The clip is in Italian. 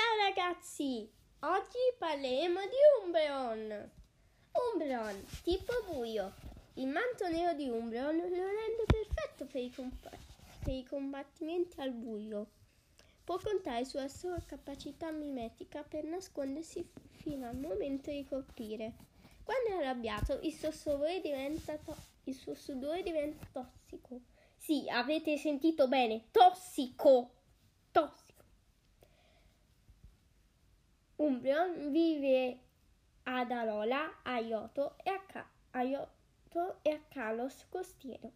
ragazzi! Oggi parleremo di Umbreon. Umbreon, tipo buio. Il manto nero di Umbreon lo rende perfetto per i, comp- per i combattimenti al buio. Può contare sulla sua capacità mimetica per nascondersi fino al momento di colpire. Quando è arrabbiato, il suo sudore diventa, to- il suo sudore diventa tossico. Sì, avete sentito bene, tossico. Tossico. Umbreon vive ad Alola, a Ioto e a, Ca- a Ioto e a Kalos costiero.